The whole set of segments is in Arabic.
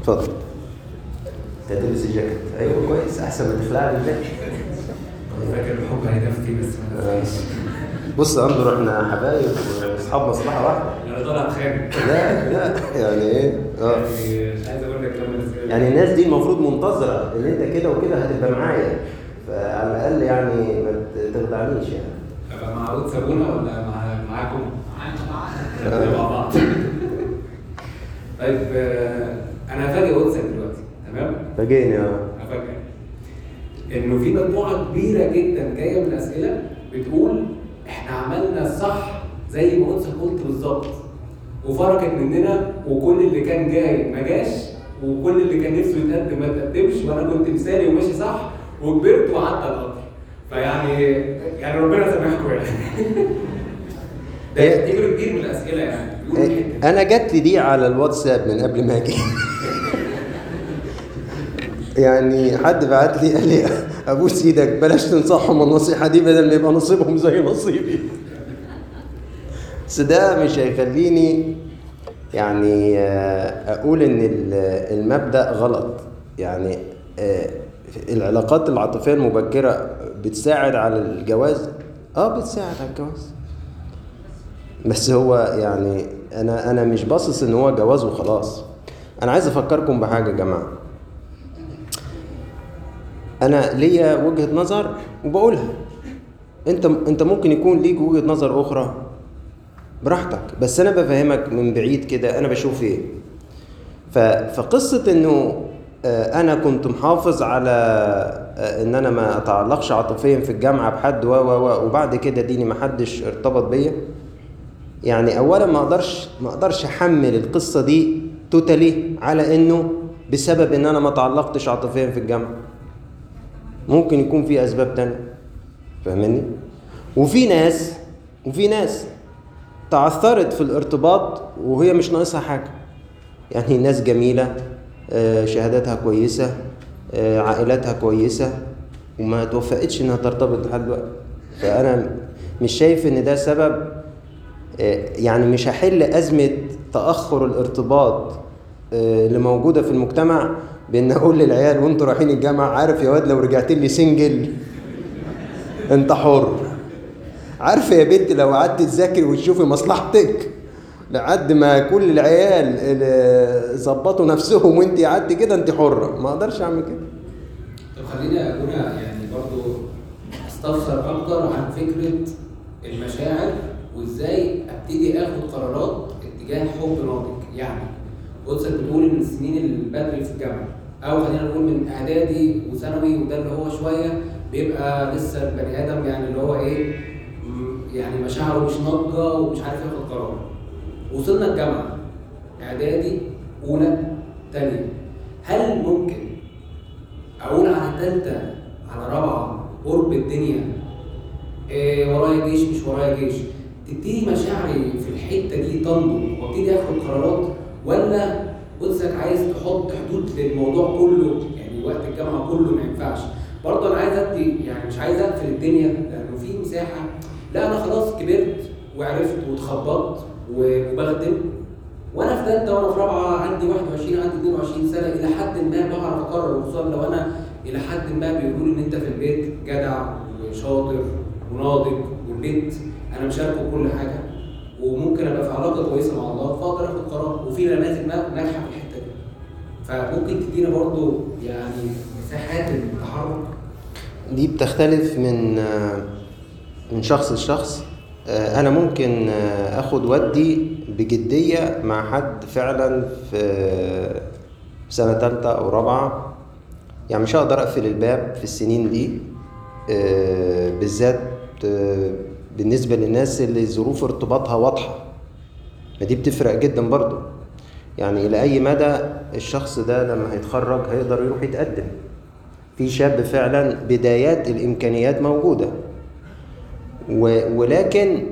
اتفضل. تلبس الجاكيت. أيوه كويس. أحسن ما تخلع لي الجاكيت فاكر الحب هيدفتي بس. بص يا اندرو إحنا حبايب وأصحاب مصلحة واحدة أنا طالع أتخانق. لا لا. يعني إيه؟ آه. يعني مش عايز أقول لك لما يعني الناس دي المفروض منتظرة إن أنت كده وكده هتبقى معايا. فعلى الأقل يعني ما تخدعنيش يعني. أبقى مع عود صابونه ولا مع معاكم؟ آه. مع بعض طيب آه، أنا هفاجئ قدسك دلوقتي تمام؟ فاجئني آه. هفاجئ انه في مجموعة كبيرة جدا جاية من اسئله بتقول إحنا عملنا الصح زي ما قدسك قلت بالظبط وفرقت مننا وكل اللي كان جاي ما جاش وكل اللي كان نفسه يتقدم ما تقدمش وأنا كنت مثالي وماشي صح وكبرت وعدى القطر. فيعني يعني ربنا يسامحكم يعني. ده إيه؟ تفتكروا كتير من الأسئلة يعني. دي. أنا جات لي دي على الواتساب من قبل ما أجي. يعني حد بعت لي قال لي أبوس إيدك بلاش تنصحهم النصيحة دي بدل ما يبقى نصيبهم زي نصيبي. بس ده مش هيخليني يعني آه، أقول إن ال- المبدأ غلط. يعني آه، العلاقات العاطفية المبكرة بتساعد على الجواز؟ آه بتساعد على الجواز. بس هو يعني أنا أنا مش باصص إن هو جواز وخلاص. أنا عايز أفكركم بحاجة يا جماعة. أنا ليا وجهة نظر وبقولها. أنت أنت ممكن يكون ليك وجهة نظر أخرى. براحتك. بس أنا بفهمك من بعيد كده أنا بشوف إيه. فقصة إنه آه، أنا كنت محافظ على آه، إن أنا ما أتعلقش عاطفيا في الجامعة بحد و و وبعد كده ديني ما حدش ارتبط بيا. يعني اولا ما أقدرش ما أقدرش أحمل القصة دي توتالي على إنه بسبب إن أنا ما تعلقتش عاطفيا في الجامعة. ممكن يكون في أسباب تانية. فاهمني؟ وفي ناس وفي ناس تعثرت في الارتباط وهي مش ناقصها حاجة. يعني ناس جميلة آه، شهاداتها كويسة آه، عائلاتها كويسة وما توفقتش إنها ترتبط لحد دلوقتي. فأنا مش شايف إن ده سبب آه، يعني مش هحل أزمة تأخر الارتباط اللي موجودة في المجتمع بان أقول للعيال وانتوا رايحين الجامعة عارف يا واد لو رجعت لي سنجل أنت حر. عارفه يا بنت لو قعدت تذاكري وتشوفي مصلحتك؟ لحد ما كل العيال ظبطوا نفسهم وانت قعدت كده أنت حرة. ما أقدرش أعمل كده. طب خليني اكون يعني برضو أستفسر أكتر عن فكرة المشاعر وإزاي أبتدي آخد قرارات اتجاه حب ناضج يعني قدسك بتقول إن السنين البدري في الجامعة. أو خلينا نقول من إعدادي وثانوي وده اللي هو شوية بيبقى لسه البني آدم يعني اللي هو إيه يعني مشاعره مش ناضجة ومش عارف ياخد قرار. وصلنا الجامعة إعدادي أولى تانية. هل ممكن أقول على تالتة على رابعة قرب الدنيا إيه ورايا جيش مش ورايا جيش تبتدي مشاعري في الحتة دي تنضج وأبتدي أخد قرارات ولا قدسك عايز تحط حدود للموضوع كله يعني وقت الجامعة كله ما ينفعش. برضه أنا عايز أدي يعني مش عايز أقفل الدنيا لأنه في مساحة. لا أنا خلاص كبرت وعرفت واتخبطت وبخدم وأنا في ثالثه وأنا في رابعة عندي 21 عندي 22 سنة إلى حد ما بعرف أقرر وخصوصا لو أنا إلى حد ما بيقولوا إن أنت في البيت جدع وشاطر وناضج والبيت أنا مشاركه كل حاجة. وممكن أبقى في علاقة كويسة مع الله فأقدر آخد قرار. وفي نماذج نا- ناجحه في الحتة دي. فممكن تدينا برضو يعني مساحات التحرك. دي بتختلف من آه، من شخص لشخص. آه، أنا ممكن آه، آخد ودي بجدية مع حد فعلا في في سنة ثالثه أو رابعة. يعني مش هقدر أقفل الباب في السنين دي. آه، بالذات آه، بالنسبة للناس اللي ظروف ارتباطها واضحة. ما دي بتفرق جدا برضو. يعني إلى أي مدى الشخص ده لما هيتخرج هيقدر يروح يتقدم؟ في شاب فعلا بدايات الإمكانيات موجودة. ولكن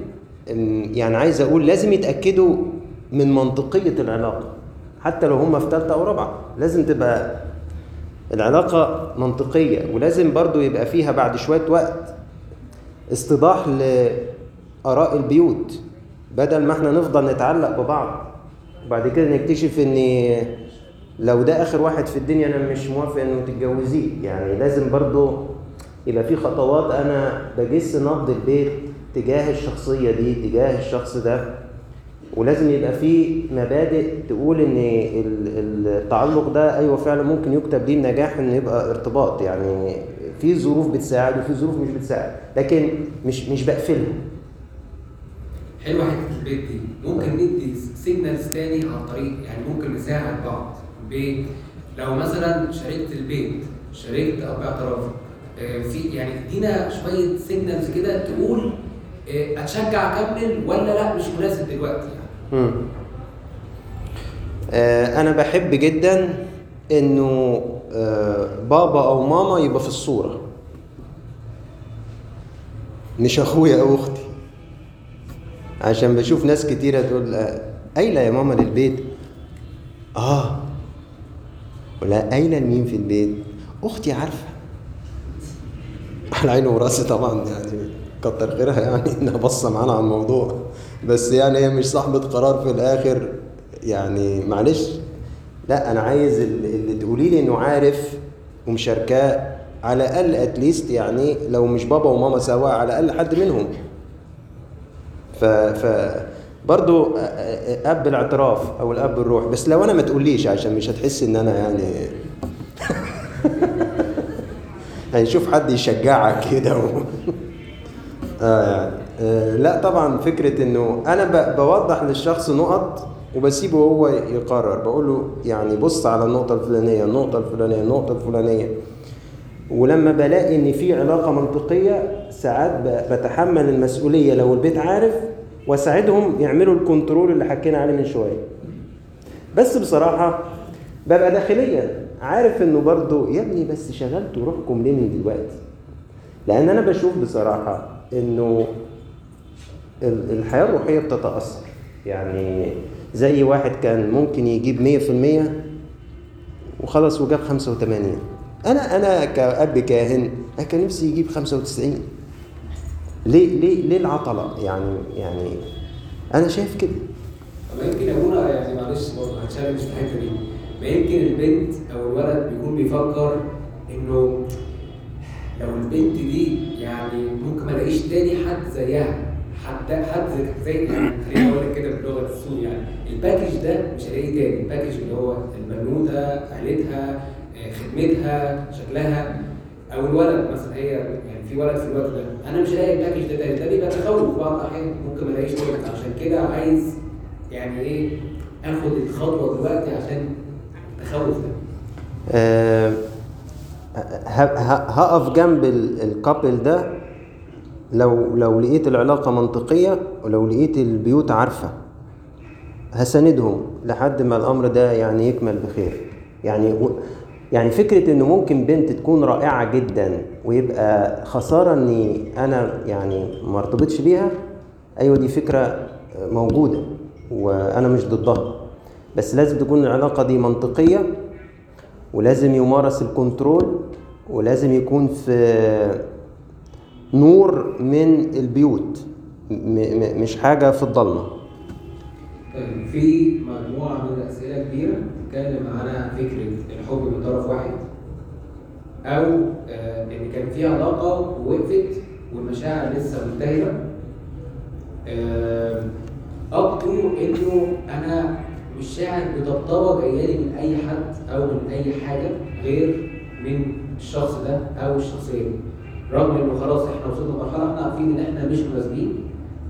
يعني عايز أقول لازم يتأكدوا من منطقية العلاقة. حتى لو هم في ثالثه أو رابعة. لازم تبقى العلاقة منطقية. ولازم برضو يبقى فيها بعد شوية وقت استيضاح لآراء البيوت بدل ما إحنا نفضل نتعلق ببعض. وبعد كده نكتشف إن لو ده آخر واحد في الدنيا أنا مش موافق إنه تتجوزيه. يعني لازم برضو يبقى في خطوات أنا بجس نبض البيت تجاه الشخصية دي تجاه الشخص ده. ولازم يبقى في مبادئ تقول إن ال- التعلق ده أيوه فعلا ممكن يكتب ليه النجاح انه يبقى ارتباط. يعني في ظروف بتساعد وفي ظروف مش بتساعد لكن مش مش بقفلها. حلوة حتة البيت دي. ممكن ندي signals تاني عن طريق يعني ممكن نساعد بعض ب لو مثلا شاركت البيت شاركت باعترافك آه، في يعني ادينا شوية signals كده تقول آه، أتشجع أكمل ولا لأ مش مناسب دلوقتي يعني. آه، أنا بحب جدا إنه بابا أو ماما يبقى في الصورة. مش أخويا أو أختي. عشان بشوف ناس كتيرة تقول آه، قايله يا ماما للبيت. آه. ولا قايله لمين في البيت؟ أختي عارفة. على عيني وراسي طبعا يعني كتر خيرها يعني إنها باصه معانا على الموضوع. بس يعني هي مش صاحبة قرار في الآخر. يعني معلش لا أنا عايز ال- اللي تقولي لي إنه عارف ومشاركاه على الأقل اتليست يعني لو مش بابا وماما سوا على الأقل حد منهم ف ف برضو أب الاعتراف أو الأب الروح بس لو أنا ما تقوليش عشان مش هتحس إن أنا يعني يعني شوف حد يشجعك كده و... آه يعني آه لا طبعا فكرة إنه أنا. بوضح للشخص نقط وبسيبه هو يقرر. بقول له يعني بص على النقطة الفلانية النقطة الفلانية النقطة الفلانية. ولما بلاقي إن في علاقة منطقية ساعات. بتحمل المسؤولية. لو البيت عارف وأساعدهم يعملوا الكنترول اللي حكينا عليه من شوية. بس بصراحة ببقى داخليا عارف إنه برضو يا ابني بس شغلتوا روحكم ليه من دلوقتي؟ لأن أنا بشوف بصراحة إنه ال- الحياة الروحية بتتأثر. يعني زي واحد كان ممكن يجيب مية في المية وخلص وجاب خمسة وتمانين. أنا أنا كأب كاهن أنا كان نفسي يجيب خمسة وتسعين. ليه ليه ليه العطلة؟ يعني يعني أنا شايف كده. طب يمكن أبونا يعني معلش برضه هتشالنج في الحتة دي. ما يمكن البنت أو الولد بيكون بيفكر إنه لو البنت دي يعني ممكن ما الاقيش تاني حد زيها. حد حد زي خليني أقول لك كده باللغة السوري يعني. ال package ده مش هلاقيه تاني. ال package اللي هو البنوته عيلتها آه، خدمتها شكلها أو الولد مثلا هي يعني في ولد في الوقت ده. أنا مش هلاقي ال package ده تاني. ده بيبقى تخوف بعض الأحيان. ممكن ما ألاقيش تاني عشان كده عايز يعني إيه آخد الخطوة دلوقتي عشان التخوف ده. آه، ه- ه- هقف جنب ال- الكابل ده. لو لو لقيت العلاقة منطقية ولو لقيت البيوت عارفة هساندهم لحد ما الأمر ده يعني يكمل بخير. يعني يعني فكرة إنه ممكن بنت تكون رائعة جدا ويبقى خسارة إني أنا يعني ما ارتبطش بيها أيوة دي فكرة موجودة وأنا مش ضدها. بس لازم تكون العلاقة دي منطقية ولازم يمارس الكنترول ولازم يكون في نور من البيوت مش حاجة في الضلمة. في مجموعة من الأسئلة كبيرة بتتكلم على فكرة الحب من طرف واحد أو آه، إن كان في علاقة ووقفت والمشاعر لسه ملتهبة up to إنه أنا مش شاعر بطبطبة جاية لي من أي حد أو من أي حاجة غير من الشخص ده أو الشخصية دي. رغم إنه خلاص إحنا وصلنا لمرحلة إحنا عارفين إن إحنا مش مناسبين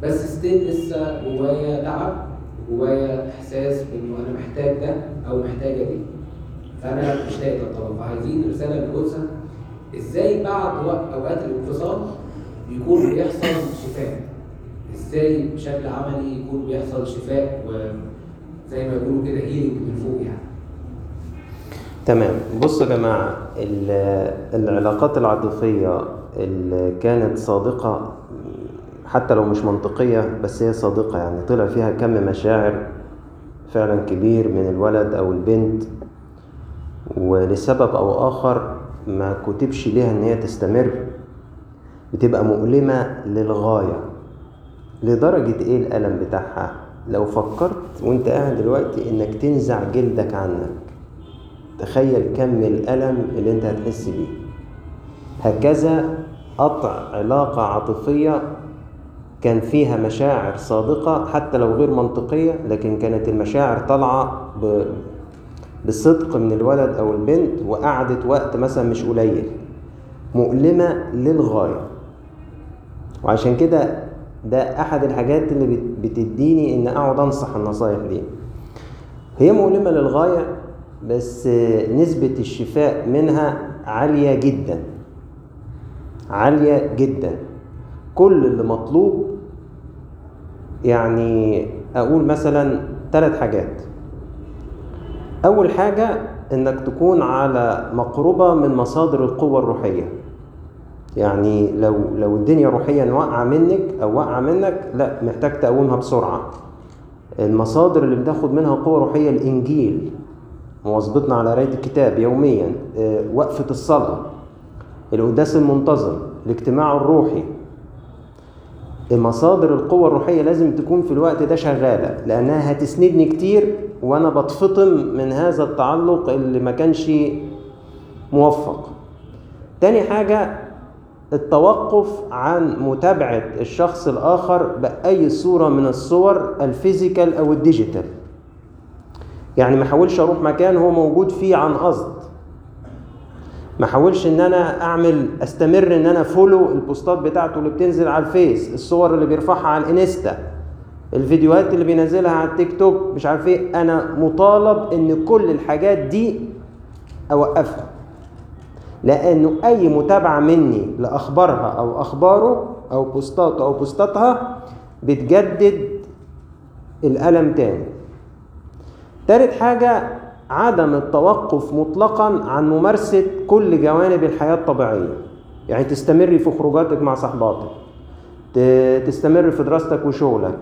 بس still لسه جوايا تعب جوايا إحساس بانه أنا محتاج ده أو محتاجة دي. فأنا مش لاقي طبعا. فعايزين رسالة للجثة إزاي بعد أوقات الانفصال يكون بيحصل شفاء؟ إزاي بشكل عملي يكون بيحصل شفاء وزي ما بيقولوا كده هيلينج من فوق يعني؟ تمام. بصوا يا جماعة ال- العلاقات العاطفية اللي كانت صادقة حتى لو مش منطقية بس هي صادقة يعني. طلع فيها كم مشاعر فعلا كبير من الولد أو البنت. ولسبب أو آخر ما كتبش ليها إن هي تستمر بتبقى مؤلمة للغاية. لدرجة إيه الألم بتاعها؟ لو فكرت وأنت قاعد دلوقتي إنك تنزع جلدك عنك تخيل كم الألم اللي أنت هتحس بيه. هكذا قطع علاقة عاطفية كان فيها مشاعر صادقة حتى لو غير منطقية لكن كانت المشاعر طالعة. بصدق من الولد أو البنت وقعدت وقت مثلا مش قليل. مؤلمة للغاية. وعشان كده ده أحد الحاجات اللي بت- بتديني إن أقعد أنصح النصايح دي. هي مؤلمة للغاية بس نسبة الشفاء منها عالية جدا. عالية جدا. كل اللي مطلوب يعني أقول مثلا ثلاث حاجات. أول حاجة إنك تكون على مقربة من مصادر القوة الروحية. يعني لو لو الدنيا روحيا واقعة منك أو واقعة منك لا محتاج تقومها بسرعة. المصادر اللي بتاخد منها قوة روحية الإنجيل مواظبتنا على قراية الكتاب يوميا آه، وقفة الصلاة. القداس المنتظم الاجتماع الروحي. مصادر القوة الروحية لازم تكون في الوقت ده شغالة لأنها هتسندني كتير وأنا بتفطم من هذا التعلق اللي ما كانش موفق. تاني حاجة التوقف عن متابعة الشخص الآخر بأي صورة من الصور ال physical أو ال digital. يعني ما أحاولش أروح مكان هو موجود فيه عن قصد. ما احاولش إن أنا أعمل أستمر إن أنا follow البوستات بتاعته اللي بتنزل على الفيس الصور اللي بيرفعها على الإنستا الفيديوهات اللي بينزلها على التيك توك مش عارف إيه. أنا مطالب إن كل الحاجات دي أوقفها. لأنه أي متابعة مني لأخبارها أو أخباره أو بوستاته أو بوستاتها بتجدد الألم تاني. تالت حاجة عدم التوقف مطلقا عن ممارسة كل جوانب الحياة الطبيعية. يعني تستمري في خروجاتك مع صحباتك. تستمر في دراستك وشغلك.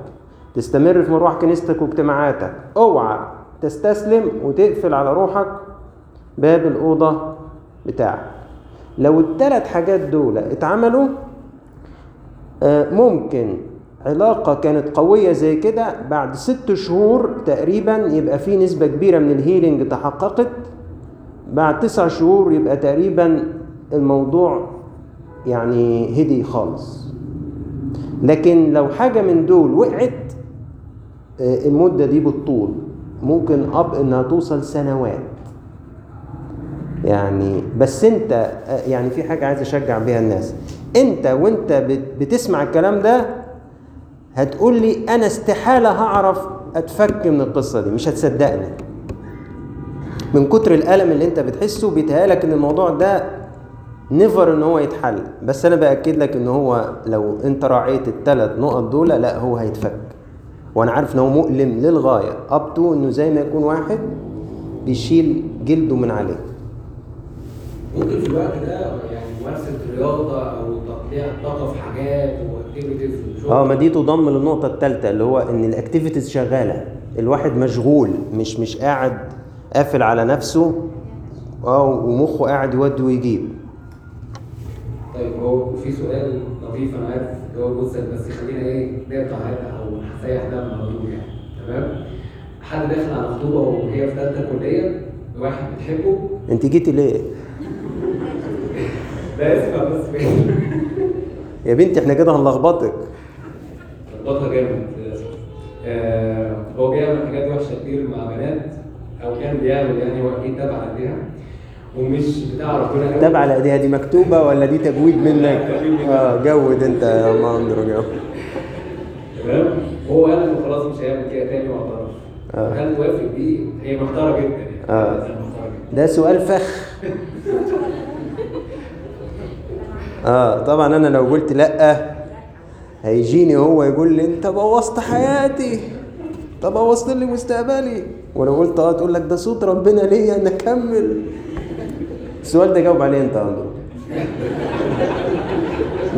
تستمر في مروح كنيستك واجتماعاتك. اوعى تستسلم وتقفل على روحك باب الأوضة بتاعك. لو التلات حاجات دول اتعملوا آه، ممكن علاقة كانت قوية زي كده بعد ست شهور تقريبا يبقى في نسبة كبيرة من الهيلينج تحققت. بعد تسع شهور يبقى تقريبا الموضوع يعني هدي خالص. لكن لو حاجة من دول وقعت آه، المدة دي بالطول. ممكن أب إنها توصل سنوات. يعني بس أنت آه، يعني في حاجة عايز أشجع بيها الناس. أنت وأنت بت- بتسمع الكلام ده هتقول لي أنا استحالة هعرف اتفك من القصة دي مش هتصدقني. من كتر الألم اللي أنت بتحسه بيتهيألك إن الموضوع ده never إن هو يتحل. بس أنا بأكد لك إن هو لو أنت راعيت الثلاث نقط دول لأ هو هيتفك. وأنا عارف إن هو مؤلم للغاية up to إنه زي ما يكون واحد بيشيل جلده من عليه. ممكن في الوقت ده يعني ممارسه رياضه أو تقطيع الطاقة في حاجات و activities آه ما دي تضم للنقطة الثالثة اللي هو إن ال activities شغالة. الواحد مشغول مش مش قاعد قافل على نفسه آه ومخه قاعد يودي ويجيب. طيب هو في سؤال لطيف أنا عارف هو بص بس خلينا إيه نقطع هنا أو نسيح ده على طول يعني. تمام؟ حد داخل على خطوبة وهي في ثالثه كلية واحد بتحبه؟ أنت جيتي ليه؟ لا اسمع بس. يا بنتي إحنا كده هنلخبطك. ظبطها جامد. آه هو بيعمل حاجات وحشة كتير مع بنات أو كان بيعمل يعني هو أكيد تابع عليها ومش بتاع ربنا. تابع على ايديها دي مكتوبة ولا دي تجويد منك؟ آه جود أنت يا ماندرو جو. تمام؟ وهو قال إنه خلاص مش هيعمل كده تاني واعترف. آه. هل توافق بيه؟ هي محتاره جدا يعني. آه. ده سؤال فخ. آه طبعا أنا لو قلت لأ هيجيني هو يقول لي أنت بوظت حياتي. طب بوظت لي مستقبلي. ولو قلت آه تقول لك ده صوت ربنا ليا أنا أكمل. السؤال ده جاوب عليه أنت اندرو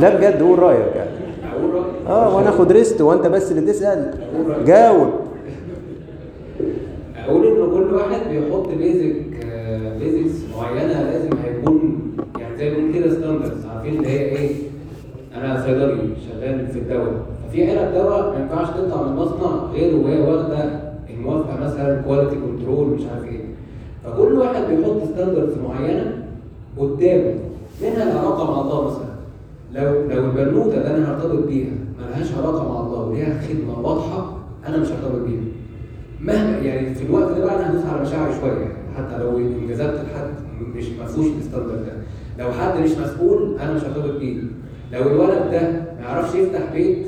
لا بجد قول رأيك يعني. آه وأنا اخد rest وأنت بس اللي تسأل. جاوب. أقول ان كل واحد بيحط basic basics معينة لازم هيكون يعني زي ما كده standards عارفين اللي هي إيه؟ أنا صيدلي الدواء. ففي علب دواء ما ينفعش تطلع من المصنع غير وهي واخدة الموافقة مثلا quality control مش عارف إيه. فكل واحد بيحط standards معينة قدامه. منها العلاقة مع الله مثلا. لو لو البنوتة اللي أنا هرتبط بيها ملهاش علاقة مع الله وليها خدمة واضحة أنا مش هرتبط بيها. مهما يعني في الوقت ده بقى أنا هدوس على مشاعري شوية. حتى لو انجذبت لحد مش ما فيهوش ال standard ده. لو حد مش مسؤول أنا مش هرتبط بيه. لو الولد ده ما يعرفش يفتح بيت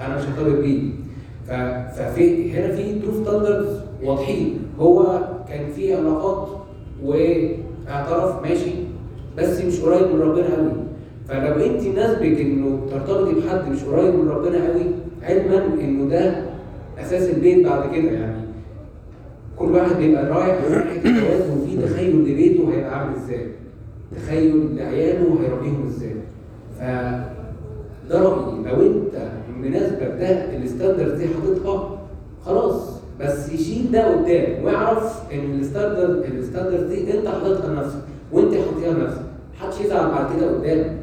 أنا مش هرتبط بيه ففي هنا في two standards واضحين. هو كان في علاقات واعترف ماشي بس مش قريب من ربنا قوي. فلو أنت ناسبك إنه ترتبطي بحد مش قريب من ربنا قوي علما إنه ده أساس البيت بعد كده يعني. كل واحد بيبقى رايح ناحيه وفي تخيل لبيته هيبقى عامل إزاي؟ تخيل لعياله هيربيهم إزاي؟ ده رايي لو انت مناسبك ده ال standard دي حاططها خلاص بس يشيل ده قدام ويعرف إن ال standard ال standard دي أنت حاططها لنفسك وأنت حاططها لنفسك محدش يزعل بعد كده قدام.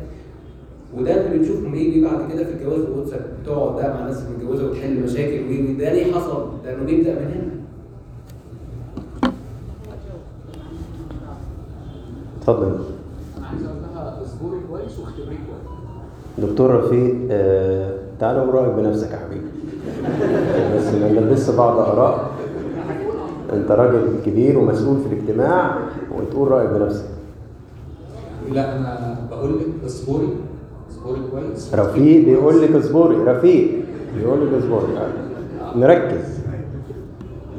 وده اللي بنشوفه بيجي بعد كده في الجواز الواتساب بتقعد بقى مع ناس متجوزه وتحل مشاكل وده ليه حصل؟ لأنه بيبدأ من هنا. اتفضل. اصبري كويس واختبري كويس. دكتور رفيق آه تعالى وراقب بنفسك يا حبيبي. بس ما نلبسش بعض آراء. أنت راجل كبير ومسؤول في الاجتماع وتقول رأيك بنفسك. لا أنا بقول لك اصبري اصبري كويس. رفيق بيقول لك اصبري رفيق بيقول لك اصبري نركز.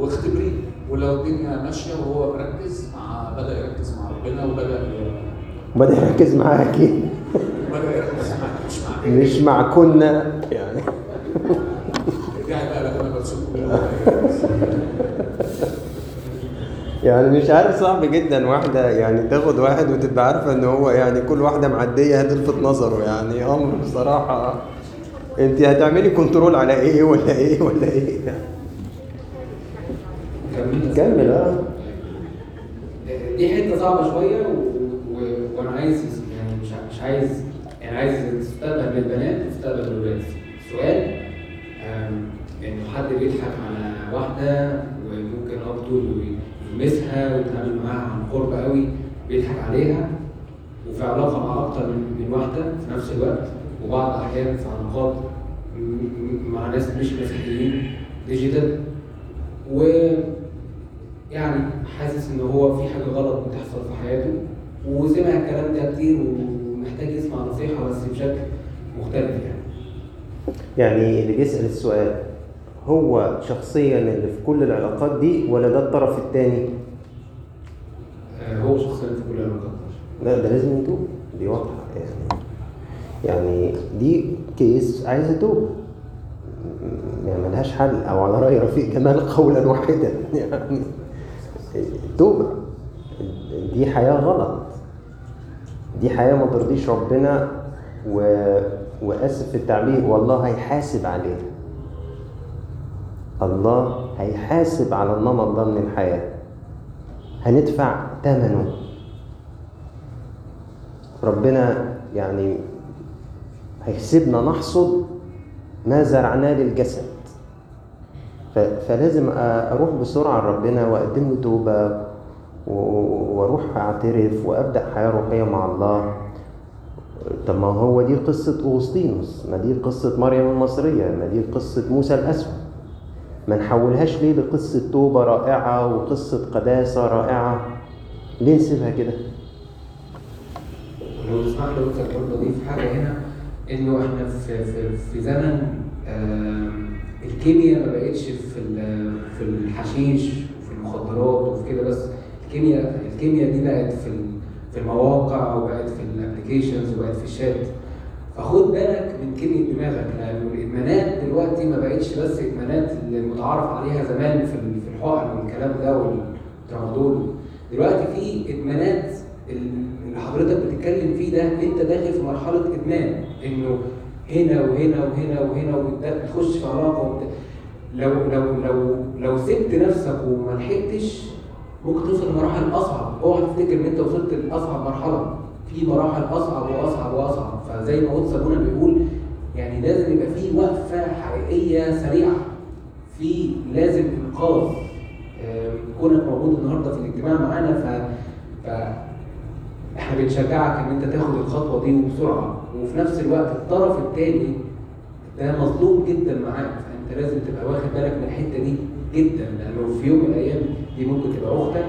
واختبريه. ولو الدنيا ماشية وهو مركز مع بدأ يركز مع ربنا وبدأ وبدا يركز معاكي. بدا يركز مع مش مع كنا يعني. يعني مش عارف صعب جدا واحدة يعني تاخد واحد وتبقى عارفة إن هو يعني كل واحدة معدية هتلفت نظره. يعني أمر بصراحة. انت هتعملي كنترول على إيه ولا إيه ولا إيه؟ كمل. كمل آه. دي و... و... وأنا عايز يعني مش مش عايز يعني عايز تستقبل للبنات وتستقبل للولاد سؤال إنه حد بيضحك على واحدة وممكن اب طول يلمسها ويتعامل معاها عن قرب قوي بيضحك عليها وفي علاقة مع أكتر من واحدة في نفس الوقت وبعض الأحيان في علاقات مع ناس مش مسيحيين ديجيتال و يعني حاسس إن هو في حاجة غلط بتحصل في حياته. وسمع الكلام ده كتير ومحتاج يسمع نصيحة بس بشكل مختلف يعني. يعني اللي بيسأل السؤال هو شخصيا اللي في كل العلاقات دي ولا ده الطرف الثاني؟ آه، هو شخصيا في كل العلاقات لا ده لازم يتوب. دي واضحة يعني. يعني دي كيس عايزة توب يعني ملهاش حل أو على رأي رفيق جمال قولا واحدا. يعني توبة. دي حياة غلط. دي حياة ما ترضيش ربنا و... وآسف في التعبير والله هيحاسب عليها. الله هيحاسب على النمط ده من الحياة. هندفع ثمنه ربنا يعني هيسيبنا نحصد ما زرعناه للجسد. فلازم أروح بسرعة لربنا وأقدم له توبة وأروح أعترف وأبدأ حياة روحية مع الله. طب ما هو دي قصة أغسطينوس ما دي قصة مريم المصرية ما دي قصة موسى الأسود. ما نحولهاش ليه لقصة توبة رائعة وقصة قداسة رائعة؟ ليه نسيبها كده؟ ولو تسمح لي قلت برضه أضيف حاجة هنا إنه إحنا في في, في زمن الكيمياء ما بقتش في في الحشيش وفي المخدرات وفي كده بس الكيمياء الكيمياء دي بقت في في المواقع وبقت في الابلكيشنز وبقت في الشات فخد بالك من كيمياء دماغك لأنه الإدمانات دلوقتي ما بقتش بس إدمانات اللي متعارف عليها زمان في في الحقن والكلام ده والترامادول دلوقتي في إدمانات اللي حضرتك بتتكلم فيه ده أنت داخل في مرحلة إدمان إنه هنا وهنا وهنا وهنا وبتبدا تخش في علاقة. لو لو لو لو سبت نفسك وما لحقتش ممكن توصل لمراحل أصعب. اوعى تفتكر إن أنت وصلت لأصعب مرحلة. في مراحل أصعب وأصعب وأصعب. فزي ما قدس ابونا بيقول يعني لازم يبقى في وقفة حقيقية سريعة. في لازم إنقاذ. كونك موجود النهارده في الاجتماع معانا ف إحنا بنشجعك إن أنت تاخد الخطوة دي وبسرعة. وفي نفس الوقت الطرف الثاني ده مظلوم جدا معاك. فأنت لازم تبقى واخد بالك من الحتة دي. جدا لأنه في يوم من الأيام دي ممكن تبقى أختك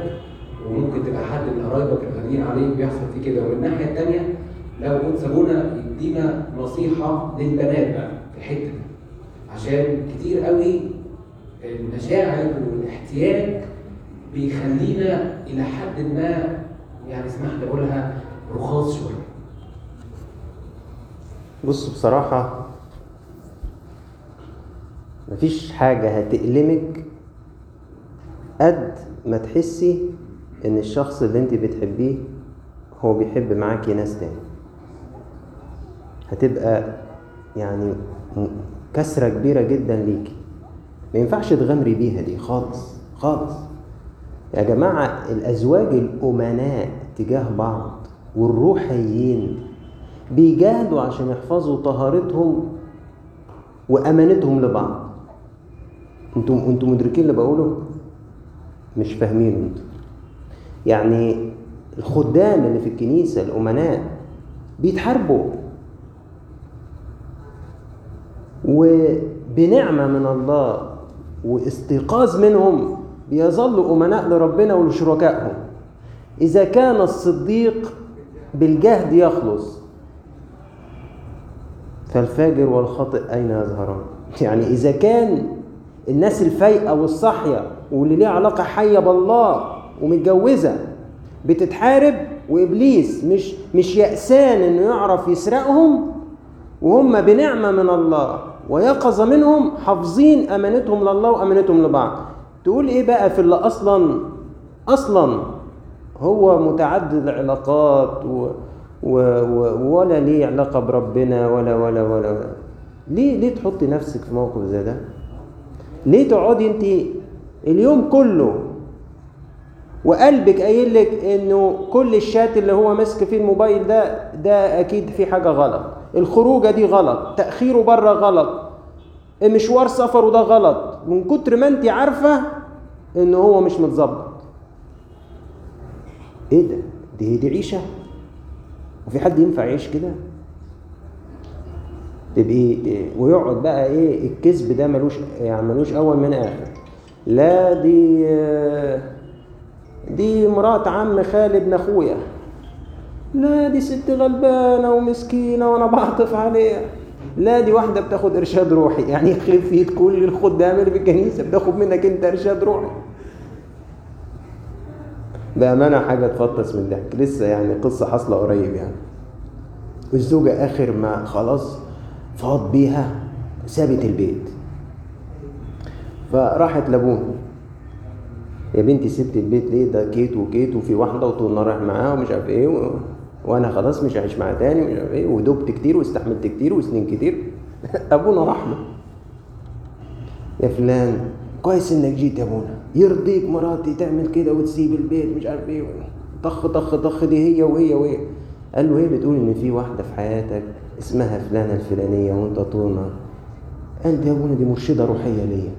وممكن تبقى حد من قرايبك الغاليين عليك بيحصل فيه كده. ومن الناحية الثانية لو قلت سابونا يدينا نصيحة للبنات بقى في الحتة دي. عشان كتير قوي المشاعر والاحتياج بيخلينا إلى حد ما يعني اسمح لي أقولها رخاص شوية. بص بصراحة مفيش حاجة هتألمك قد ما تحسي إن الشخص اللي أنت بتحبيه هو بيحب معاكي ناس تاني. هتبقى يعني كسرة كبيرة جدا ليكي. ما ينفعش تغامري بيها دي خالص خالص. يا جماعة الأزواج الأمناء تجاه بعض والروحيين بيجاهدوا عشان يحفظوا طهارتهم وأمانتهم لبعض. أنتم أنتم مدركين اللي بقوله؟ مش فاهمينه أنتم يعني الخدام اللي في الكنيسة الأمناء بيتحاربوا. وبنعمة من الله واستيقاظ منهم بيظلوا أمناء لربنا ولشركائهم. إذا كان الصديق بالجهد يخلص فالفاجر والخاطئ أين يظهران يعني إذا كان الناس الفايقة والصاحية واللي ليها علاقة حية بالله ومتجوزة بتتحارب وإبليس مش مش يأسان إنه يعرف يسرقهم وهم بنعمة من الله ويقظة منهم حافظين أمانتهم لله وأمانتهم لبعض تقول إيه بقى في اللي أصلا أصلا هو متعدد العلاقات و و و ولا ليه علاقة بربنا ولا ولا ولا, ولا. ليه ليه تحطي نفسك في موقف زي ده؟ ليه تقعدي أنت اليوم كله. وقلبك قايل لك إنه كل الشات اللي هو ماسك فيه الموبايل ده ده أكيد في حاجة غلط. الخروجة دي غلط. تأخيره بره غلط. مشوار سفره ده غلط. من كتر ما انت عارفة ان هو مش متظبط. إيه ده؟ دي دي عيشة. وفي حد ينفع يعيش كده؟ تبقي ويقعد بقى إيه؟ الكذب ده ملوش يعني ملوش أول من آخر. لا دي دي مرات عم خالي ابن أخويا. لا دي ست غلبانة ومسكينة وأنا بعطف عليها. لا دي واحدة بتاخد إرشاد روحي. يعني يخلف فيك كل الخدام اللي في الكنيسة بتاخد منك أنت إرشاد روحي. بأمانة حاجة تفطس من الضحك. لسه يعني قصة حاصلة قريب يعني. والزوجه آخر ما خلاص فاض بيها سابت البيت. فراحت لأبوها. يا بنتي سبت البيت ليه؟ ده كيت وكيت وفي واحدة وطولنا رايح معاها ومش عارف إيه و... وأنا خلاص مش هعيش معاها تاني ومش عارف إيه ودبت كتير واستحملت كتير وسنين كتير. أبونا راح له يا فلان كويس إنك جيت يا أبونا. يرضيك مراتي تعمل كده وتسيب البيت مش عارف إيه طخ طخ طخ دي هي وهي وهي. قال له هي بتقول إن في واحدة في حياتك اسمها فلانة الفلانية وأنت طولنا قال دي يا أبونا دي مرشدة روحية ليا.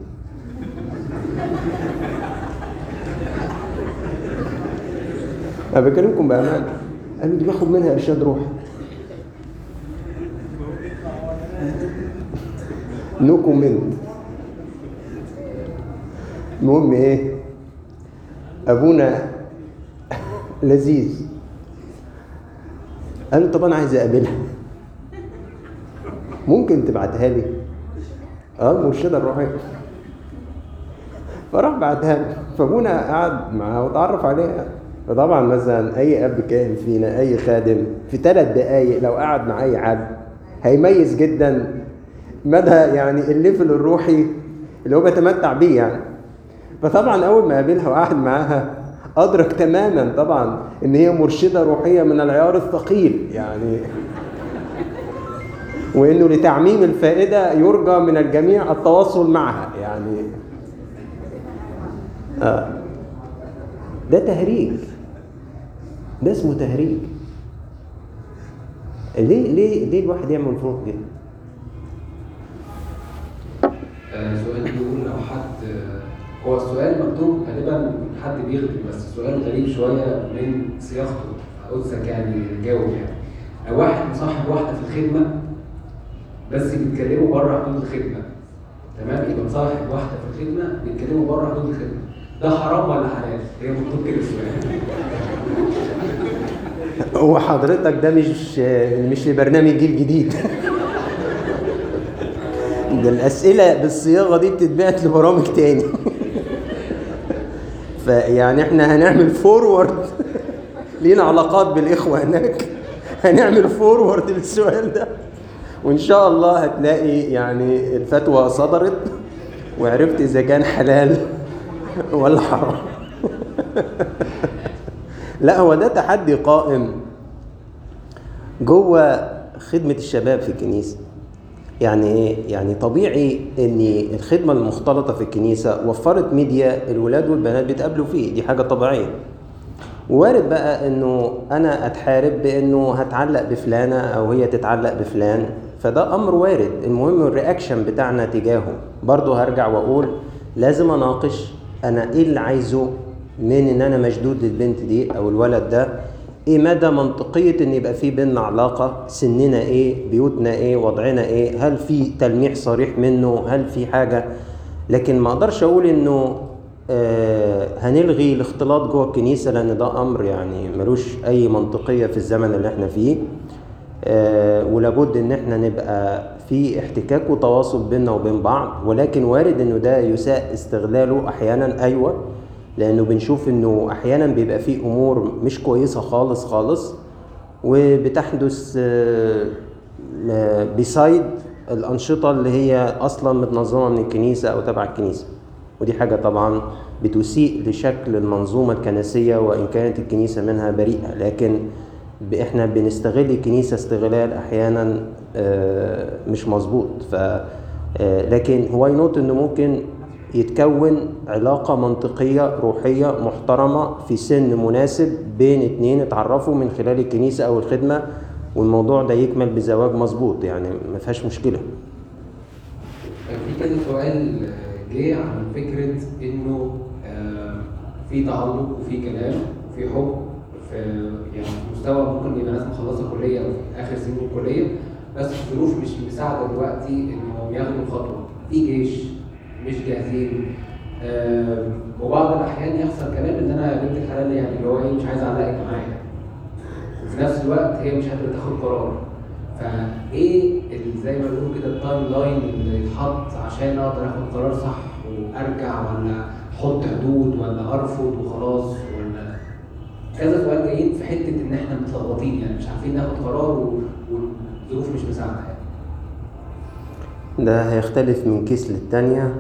أنا بكلمكم بامان قالوا دي باخد منها إرشاد روحي. no comment المهم إيه؟ أبونا لذيذ. قال طب أنا عايز أقابلها. ممكن تبعتها لي؟ آه المرشده الروحية. فراح بعتها له فابونا قعد معاها وتعرف عليها فطبعا مثلا أي أب كاهن فينا أي خادم في ثلاث دقايق لو قعد مع أي حد هيميز جدا مدى يعني ال level الروحي اللي هو بيتمتع بيه يعني. فطبعا أول ما قابلها وقعد معاها أدرك تماما طبعا إن هي مرشدة روحية من العيار الثقيل يعني. وإنه لتعميم الفائدة يرجى من الجميع التواصل معها يعني. آه. ده تهريج. ده اسمه تهريج. ليه ليه ليه الواحد يعمل فوق كده؟ آه، سؤال بيقول لو حد هو السؤال مكتوب غالبا حد بيخدم بس سؤال غريب شوية من صياغته قدسك يعني جاوب يعني. واحد مصاحب واحدة في الخدمة بس بيتكلموا بره حدود الخدمة تمام؟ يبقى مصاحب واحدة في الخدمة بيتكلموا بره حدود الخدمة. ده حرام ولا حلال؟ هي مكتوب كده السؤال هو حضرتك ده مش مش لبرنامج جيل جديد. ده الأسئلة بالصياغة دي بتتبعت لبرامج تاني. فيعني إحنا هنعمل forward لينا علاقات بالإخوة هناك. هنعمل forward للسؤال ده. وإن شاء الله هتلاقي يعني الفتوى صدرت وعرفت إذا كان حلال. ولا حرام. لا هو ده تحدي قائم جوه خدمة الشباب في الكنيسة. يعني إيه؟ يعني طبيعي إن الخدمة المختلطة في الكنيسة وفرت ميديا الولاد والبنات بيتقابلوا فيه. دي حاجة طبيعية. وارد بقى إنه أنا أتحارب بإنه هتعلق بفلانة أو هي تتعلق بفلان. فده أمر وارد. المهم ال reaction بتاعنا تجاهه. برضه هرجع وأقول لازم أناقش أنا إيه اللي عايزه من إن أنا مشدود للبنت دي أو الولد ده؟ إيه مدى منطقية إن يبقى في بينا علاقة؟ سننا إيه؟ بيوتنا إيه؟ وضعنا إيه؟ هل في تلميح صريح منه؟ هل في حاجة؟ لكن ما أقدرش أقول إنه آه هنلغي الاختلاط جوه الكنيسة لأن ده أمر يعني ملوش أي منطقية في الزمن اللي إحنا فيه. آه ولابد إن إحنا نبقى في احتكاك وتواصل بيننا وبين بعض ولكن وارد إنه ده يساء استغلاله أحيانا. أيوه لأنه بنشوف إنه أحيانا بيبقى فيه أمور مش كويسة خالص خالص وبتحدث بسايد الأنشطة اللي هي أصلا متنظمة من الكنيسة أو تبع الكنيسة. ودي حاجة طبعا بتسيء لشكل المنظومة الكنسية وإن كانت الكنيسة منها بريئة. لكن إحنا بنستغل الكنيسة استغلال أحيانا مش مظبوط ف لكن هو ينوت إنه ممكن يتكون علاقة منطقية روحية محترمة في سن مناسب بين اتنين اتعرفوا من خلال الكنيسة أو الخدمة والموضوع ده يكمل بزواج مظبوط يعني ما فيهاش مشكلة. في كده سؤال جه عن فكرة إنه في تعلق وفي كلام وفي حب في يعني مستوى ممكن يبقى ناس مخلصة كلية أو في آخر سنين الكلية بس الظروف مش مساعدة دلوقتي إنهم ياخدوا خطوة. في جيش مش جاهزين. آه وبعض الأحيان يحصل كلام إن أنا يا بنت الحلال يعني اللي هو إيه مش عايز أعلقك معايا. وفي نفس الوقت هي مش قادرة تاخد قرار. فإيه زي ما بيقولوا كده ال timeline اللي يتحط عشان أقدر آخد قرار صح وأرجع ولا أحط حدود ولا أرفض وخلاص؟ كذا سؤال جايين في حتة إن إحنا متلخبطين يعني مش عارفين ناخد قرار والظروف مش مساعدة يعني. ده هيختلف من case للتانية.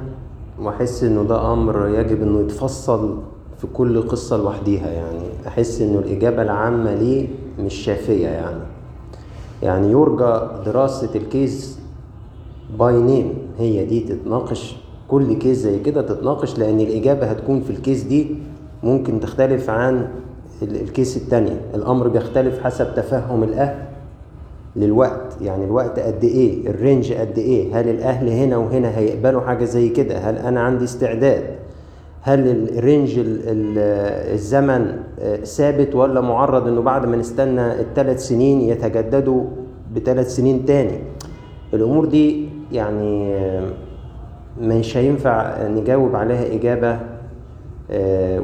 وأحس إنه ده أمر يجب إنه يتفصل في كل قصة لوحديها يعني. أحس إنه الإجابة العامة ليه مش شافية يعني. يعني يرجى دراسة ال case by name هي دي تتناقش. كل case زي كده تتناقش لأن الإجابة هتكون في ال case دي ممكن تختلف عن ال case التانية. الأمر بيختلف حسب تفهم الأهل للوقت. يعني الوقت قد إيه؟ ال range قد إيه؟ هل الأهل هنا وهنا هيقبلوا حاجة زي كده؟ هل أنا عندي استعداد؟ هل ال range الزمن ثابت ولا معرض إنه بعد ما نستنى الثلاث سنين يتجددوا بثلاث سنين تاني؟ الأمور دي يعني مش هينفع نجاوب عليها إجابة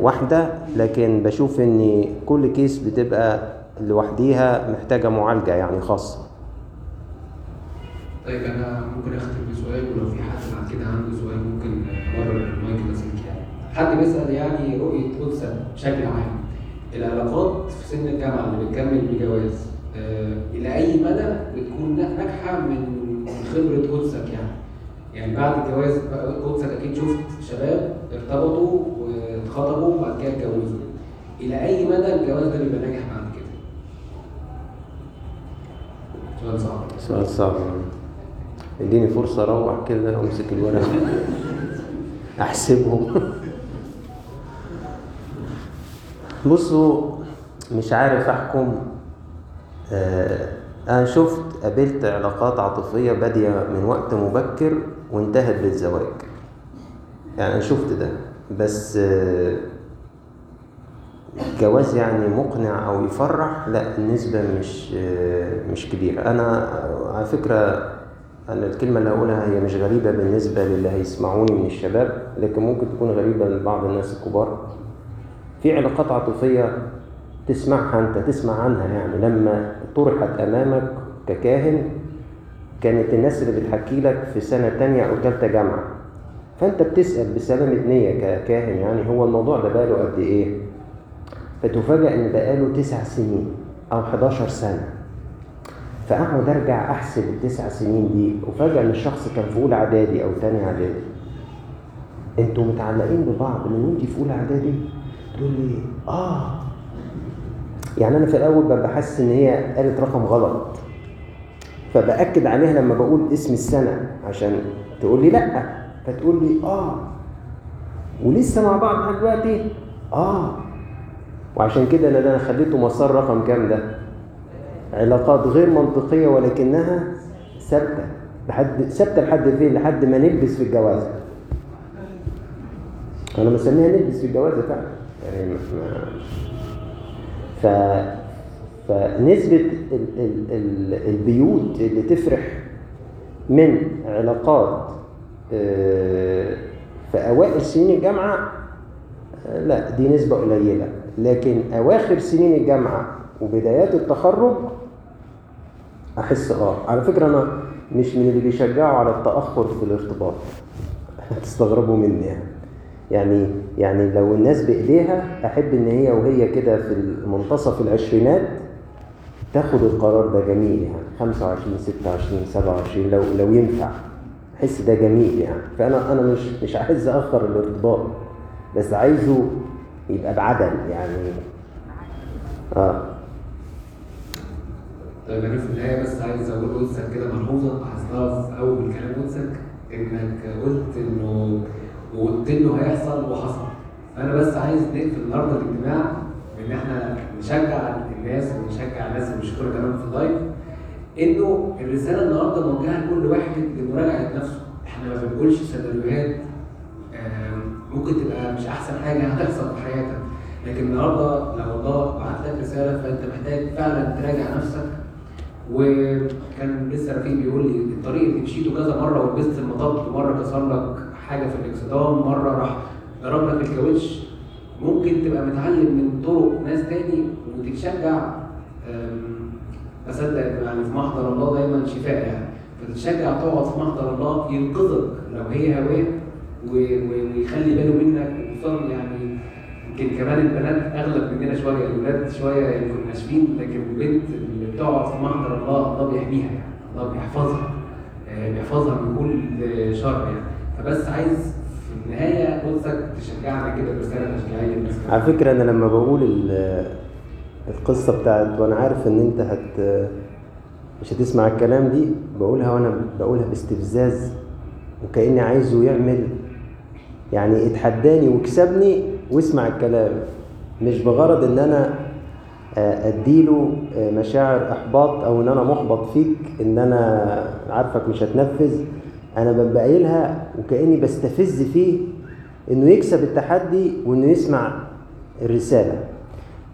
واحدة لكن بشوف إن كل كيس بتبقى لوحديها محتاجة معالجة يعني خاصة طيب أنا ممكن أختم بسؤال ولو في حد بعد كده عنده سؤال ممكن أمرر المايك لاسلك يعني. حد بيسأل يعني رؤية قدسة بشكل عام. العلاقات في سن الجامعة اللي بتكمل بجواز آه إلى أي مدى بتكون ناجحة من خبرة قدسك يعني؟ يعني بعد الجواز قدسك أكيد شفت شباب ارتبطوا واتخطبوا وبعد كده اتجوزوا. إلى أي مدى الجواز ده بيبقى ناجح بعد كده؟ سؤال صعب. سؤال صعب. اديني فرصة أروح كده وامسك الورق أحسبهم. بصوا مش عارف أحكم. آه أنا شفت قابلت علاقات عاطفية بادية من وقت مبكر. وانتهت بالزواج. يعني أنا شفت ده. بس جواز يعني مقنع أو يفرح لا النسبة مش مش كبيرة. أنا على فكرة أنا الكلمة اللي هقولها هي مش غريبة بالنسبة للي هيسمعوني من الشباب لكن ممكن تكون غريبة لبعض الناس الكبار. في علاقات عاطفية تسمعها أنت تسمع عنها يعني. لما طرحت أمامك ككاهن كانت الناس اللي بتحكي لك في سنة تانية أو تالتة جامعة. فأنت بتسأل بسلامة نية ككاهن يعني هو الموضوع ده بقاله قد إيه؟ فتفاجأ إن بقاله تسع سنين أو 11 سنة. فأقعد أرجع أحسب التسع سنين دي وفجأة إن الشخص كان في أولى إعدادي أو تاني إعدادي. أنتوا متعلقين ببعض من وأنت في أولى إعدادي؟ تقول لي آه. يعني أنا في الأول ببقى حاسس إن هي قالت رقم غلط. فبأكد عليها لما بقول اسم السنة عشان تقول لي لأ فتقول لي آه. ولسه مع بعض لحد دلوقتي؟ آه. وعشان كده أنا خليته مسار رقم كام ده؟ علاقات غير منطقية ولكنها ثابتة لحد ثابتة لحد فين؟ لحد ما نلبس في الجوازة. أنا مسميها نلبس في الجوازة فعلا. يعني ما ف فنسبة ال... ال... ال... البيوت اللي تفرح من علاقات في أوائل سنين الجامعة لا دي نسبة قليلة. لكن أواخر سنين الجامعة وبدايات التخرج أحس آه. على فكرة أنا مش من اللي بيشجعوا على التأخر في الارتباط. هتستغربوا مني يعني. يعني يعني لو الناس بإيديها أحب إن هي وهي كده في منتصف العشرينات تاخد القرار ده جميل يعني. 25 26 27 لو لو ينفع. احس ده جميل يعني. فأنا أنا مش مش عايز أخر الارتباط. بس عايزه يبقى بعدل يعني. آه. طيب أنا في النهاية بس عايز أقول قدسك كده ملحوظة. لاحظتها في أول كلام قدسك إنك قلت إنه وقلت له هيحصل وحصل. فأنا بس عايز نقفل النهارده الاجتماع. بان إحنا نشجع الناس ونشجع الناس اللي بيشكروا كمان في اللايف إنه الرسالة النهارده موجهة لكل واحد لمراجعة نفسه. إحنا ما بنقولش سيناريوهات ممكن تبقى مش أحسن حاجة هتحصل في حياتك. لكن النهارده لو الله بعت لك رسالة فأنت محتاج فعلا تراجع نفسك. وكان لسه رفيق بيقول لي الطريق اللي مشيته كذا مرة ولبست المطب ومره كسر لك حاجة في الاكسدام مرة راح ضرب لك الكاوتش. ممكن تبقى متعلم من طرق ناس تاني وتتشجع أصدق يعني في محضر الله دايما شفاء يعني. فتتشجع تقعد في محضر الله ينقذك لو هي هواه ويخلي باله منك. وخصوصا يعني يمكن كمان البنات أغلب مننا شوية الولاد شوية يكونوا ناشفين لكن البنت اللي بتقعد في محضر الله الله بيحميها يعني الله بيحفظها بيحفظها من كل شر يعني. فبس عايز النهايه تشجعنا كده برساله تشجيعيه على فكرة أنا لما بقول القصة بتاعت وأنا عارف إن أنت هت مش هتسمع الكلام دي بقولها وأنا بقولها باستفزاز وكأني عايزه يعمل يعني اتحداني وكسبني واسمع الكلام. مش بغرض إن أنا أديله مشاعر إحباط أو إن أنا محبط فيك إن أنا عارفك مش هتنفذ. أنا ببقى قايلها وكأني بستفز فيه إنه يكسب التحدي وإنه يسمع الرسالة.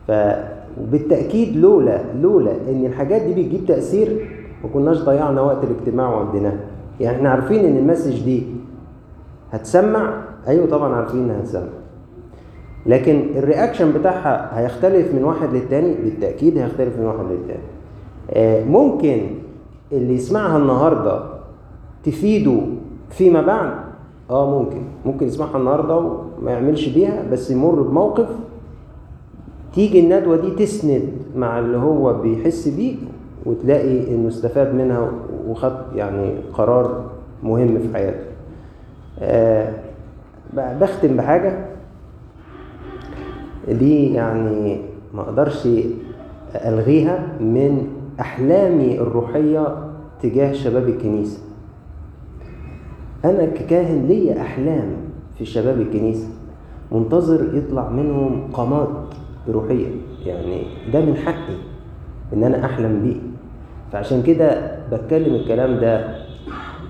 ف وبالتأكيد لولا لولا إن الحاجات دي بتجيب تأثير ما كناش ضيعنا وقت الاجتماع وعديناه يعني إحنا عارفين إن ال message دي هتسمع؟ أيوه طبعا عارفين إنها هتسمع. لكن ال reaction بتاعها هيختلف من واحد للتاني؟ بالتأكيد هيختلف من واحد للتاني. آه ممكن اللي يسمعها النهارده تفيده فيما بعد. آه ممكن. ممكن يسمعها النهارده وما يعملش بيها بس يمر بموقف تيجي الندوة دي تسند مع اللي هو بيحس بيه وتلاقي إنه استفاد منها وخد يعني قرار مهم في حياته. آه بختم بحاجة. دي يعني ما أقدرش ألغيها من أحلامي الروحية تجاه شباب الكنيسة. أنا ككاهن ليا أحلام في شباب الكنيسة. منتظر يطلع منهم قامات روحية. يعني ده من حقي إن أنا أحلم بيه. فعشان كده بتكلم الكلام ده.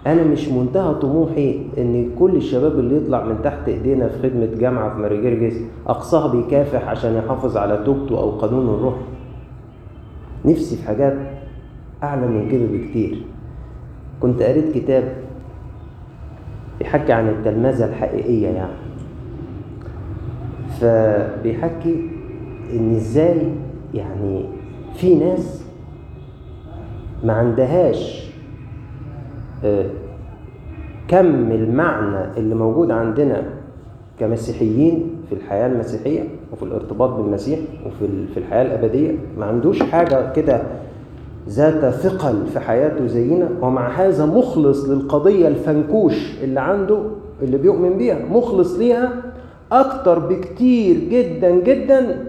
أنا مش منتهى طموحي إن كل الشباب اللي يطلع من تحت إيدينا في خدمة جامعة في ماريجرجس أقصاها بيكافح عشان يحافظ على توبته أو قانون الروح. نفسي في حاجات أعلى من كده بكتير. كنت قريت كتاب بيحكي عن التلمذة الحقيقية يعني. فبيحكي إن إزاي يعني في ناس ما عندهاش آه، كم المعنى اللي موجود عندنا كمسيحيين في الحياة المسيحية وفي الارتباط بالمسيح وفي في الحياة الأبدية ما عندوش حاجة كده ذات ثقل في حياته زينا ومع هذا مخلص للقضية الفنكوش اللي عنده اللي بيؤمن بيها مخلص ليها أكتر بكتير جدا جدا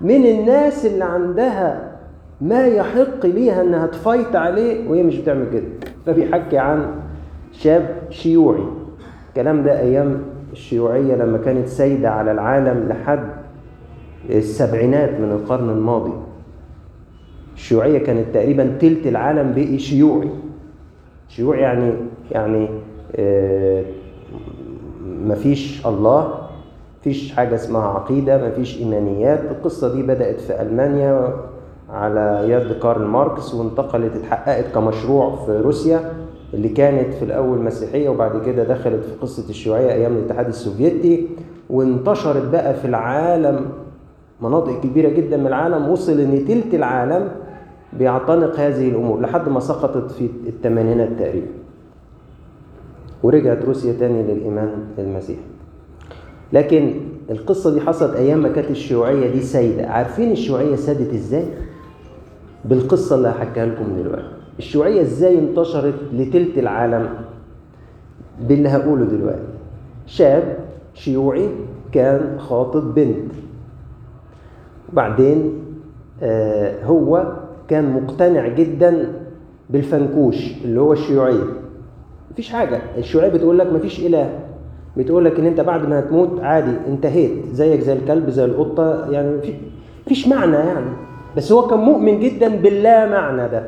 من الناس اللي عندها ما يحق ليها إنها تفايت عليه وهي مش بتعمل كده. فبيحكي عن شاب شيوعي. الكلام ده أيام الشيوعية لما كانت سايدة على العالم لحد السبعينات من القرن الماضي. الشيوعيه كانت تقريبا تلت العالم بقي شيوعي. شيوعي يعني يعني آه، مفيش الله مفيش حاجة اسمها عقيدة مفيش إيمانيات. القصة دي بدأت في ألمانيا على يد كارل ماركس وانتقلت اتحققت كمشروع في روسيا اللي كانت في الأول مسيحية وبعد كده دخلت في قصة الشيوعية أيام الاتحاد السوفيتي. وانتشرت بقى في العالم مناطق كبيرة جدا من العالم وصل إن تلت العالم بيعتنق هذه الأمور لحد ما سقطت في الثمانينات تقريبا. ورجعت روسيا تاني للإيمان المسيحي لكن القصة دي حصلت أيام ما كانت الشيوعية دي سايدة عارفين الشيوعية سادت إزاي؟ بالقصة اللي هحكيها لكم دلوقتي. الشيوعية إزاي انتشرت لتلت العالم باللي هقوله دلوقتي. شاب شيوعي كان خاطب بنت. وبعدين آه هو كان مقتنع جدا بالفنكوش اللي هو الشيوعية. مفيش حاجة. الشيوعية بتقول لك مفيش إله. بتقول لك إن أنت بعد ما هتموت عادي انتهيت. زيك زي الكلب زي القطة. يعني في فيش معنى يعني. بس هو كان مؤمن جدا باللا معنى ده.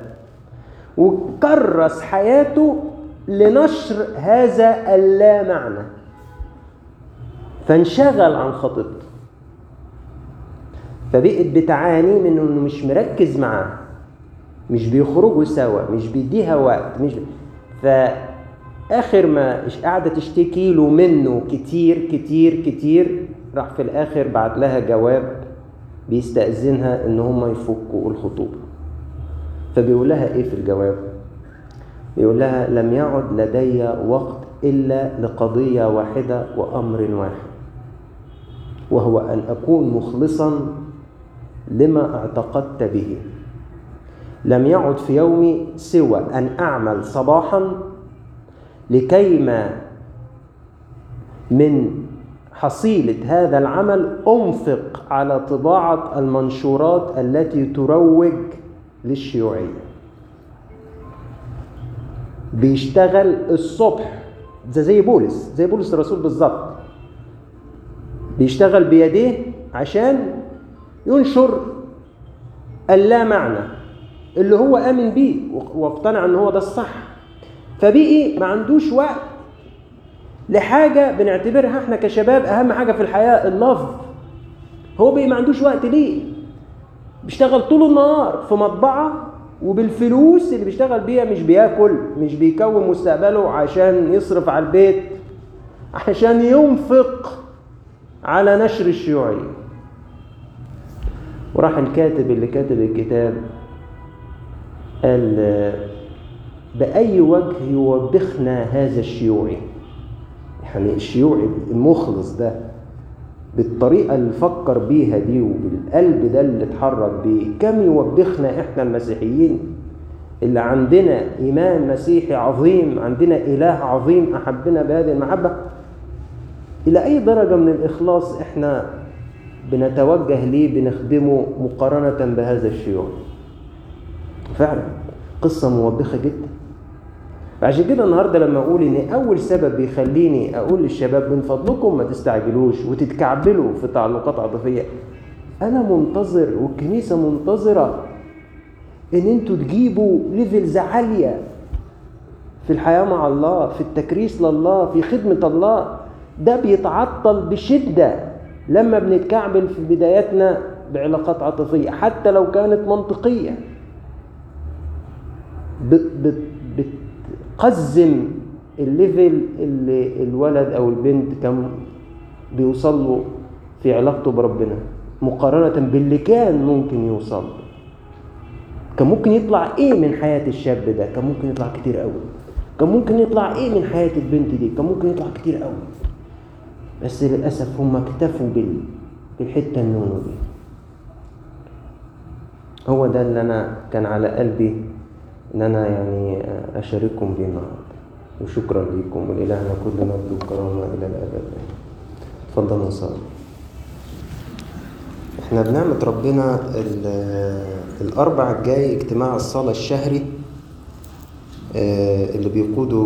وكرس حياته لنشر هذا اللا معنى فانشغل عن خطيبته. فبقت بتعاني من إنه مش مركز معاه. مش بيخرجوا سوا مش بيديها وقت مش ف اخر ما قاعدة تشتكي له منه كتير كتير كتير راح في الآخر بعت لها جواب بيستأذنها إن هم يفكوا الخطوبة. فبيقول لها إيه في الجواب؟ بيقول لها لم يعد لدي وقت إلا لقضية واحدة وأمر واحد وهو أن أكون مخلصا لما اعتقدت به. لم يعد في يومي سوى أن أعمل صباحا لكيما من حصيلة هذا العمل أنفق على طباعة المنشورات التي تروج للشيوعية. بيشتغل الصبح ده زي بولس زي بولس الرسول بالظبط. بيشتغل بيديه عشان ينشر اللا معنى اللي هو آمن بيه واقتنع إن هو ده الصح. فبقي ما عندوش وقت لحاجة بنعتبرها إحنا كشباب أهم حاجة في الحياة اللف هو بقي ما عندوش وقت ليه؟ بيشتغل طول النهار في مطبعة وبالفلوس اللي بيشتغل بيها مش بياكل مش بيكون مستقبله عشان يصرف على البيت عشان ينفق على نشر الشيوعية. وراح الكاتب اللي كاتب الكتاب قال بأي وجه يوبخنا هذا الشيوعي؟ يعني الشيوعي المخلص ده بالطريقة اللي فكر بيها دي وبالقلب ده اللي اتحرك بيه كم يوبخنا إحنا المسيحيين؟ اللي عندنا إيمان مسيحي عظيم عندنا إله عظيم أحبنا بهذه المحبة. إلى أي درجة من الإخلاص إحنا بنتوجه ليه بنخدمه مقارنة بهذا الشيوعي؟ فعلا. قصة موبخة جدا. فعشان كده النهارده لما أقول إن أول سبب بيخليني أقول للشباب من فضلكم ما تستعجلوش وتتكعبلوا في تعلقات عاطفية. أنا منتظر والكنيسة منتظرة إن أنتوا تجيبوا ليفلز عالية في الحياة مع الله في التكريس لله في خدمة الله. ده بيتعطل بشدة لما بنتكعبل في بداياتنا بعلاقات عاطفية حتى لو كانت منطقية. بتقزم الليفل اللي الولد أو البنت كان بيوصل له في علاقته بربنا مقارنة باللي كان ممكن يوصل. له كان ممكن يطلع إيه من حياة الشاب ده؟ كان ممكن يطلع كتير قوي كان ممكن يطلع إيه من حياة البنت دي؟ كان ممكن يطلع كتير قوي بس للأسف هم اكتفوا بال... بالحتة النونو دي. هو ده اللي أنا كان على قلبي. إن أنا يعني أشارككم بيه النهاردة وشكرا لكم ولإلهنا كل مجد وكرامة إلى الأبد. اتفضلوا نصلي إحنا بنعمة ربنا ال- الأربع الجاي اجتماع الصلاة الشهري آه، اللي بيقوده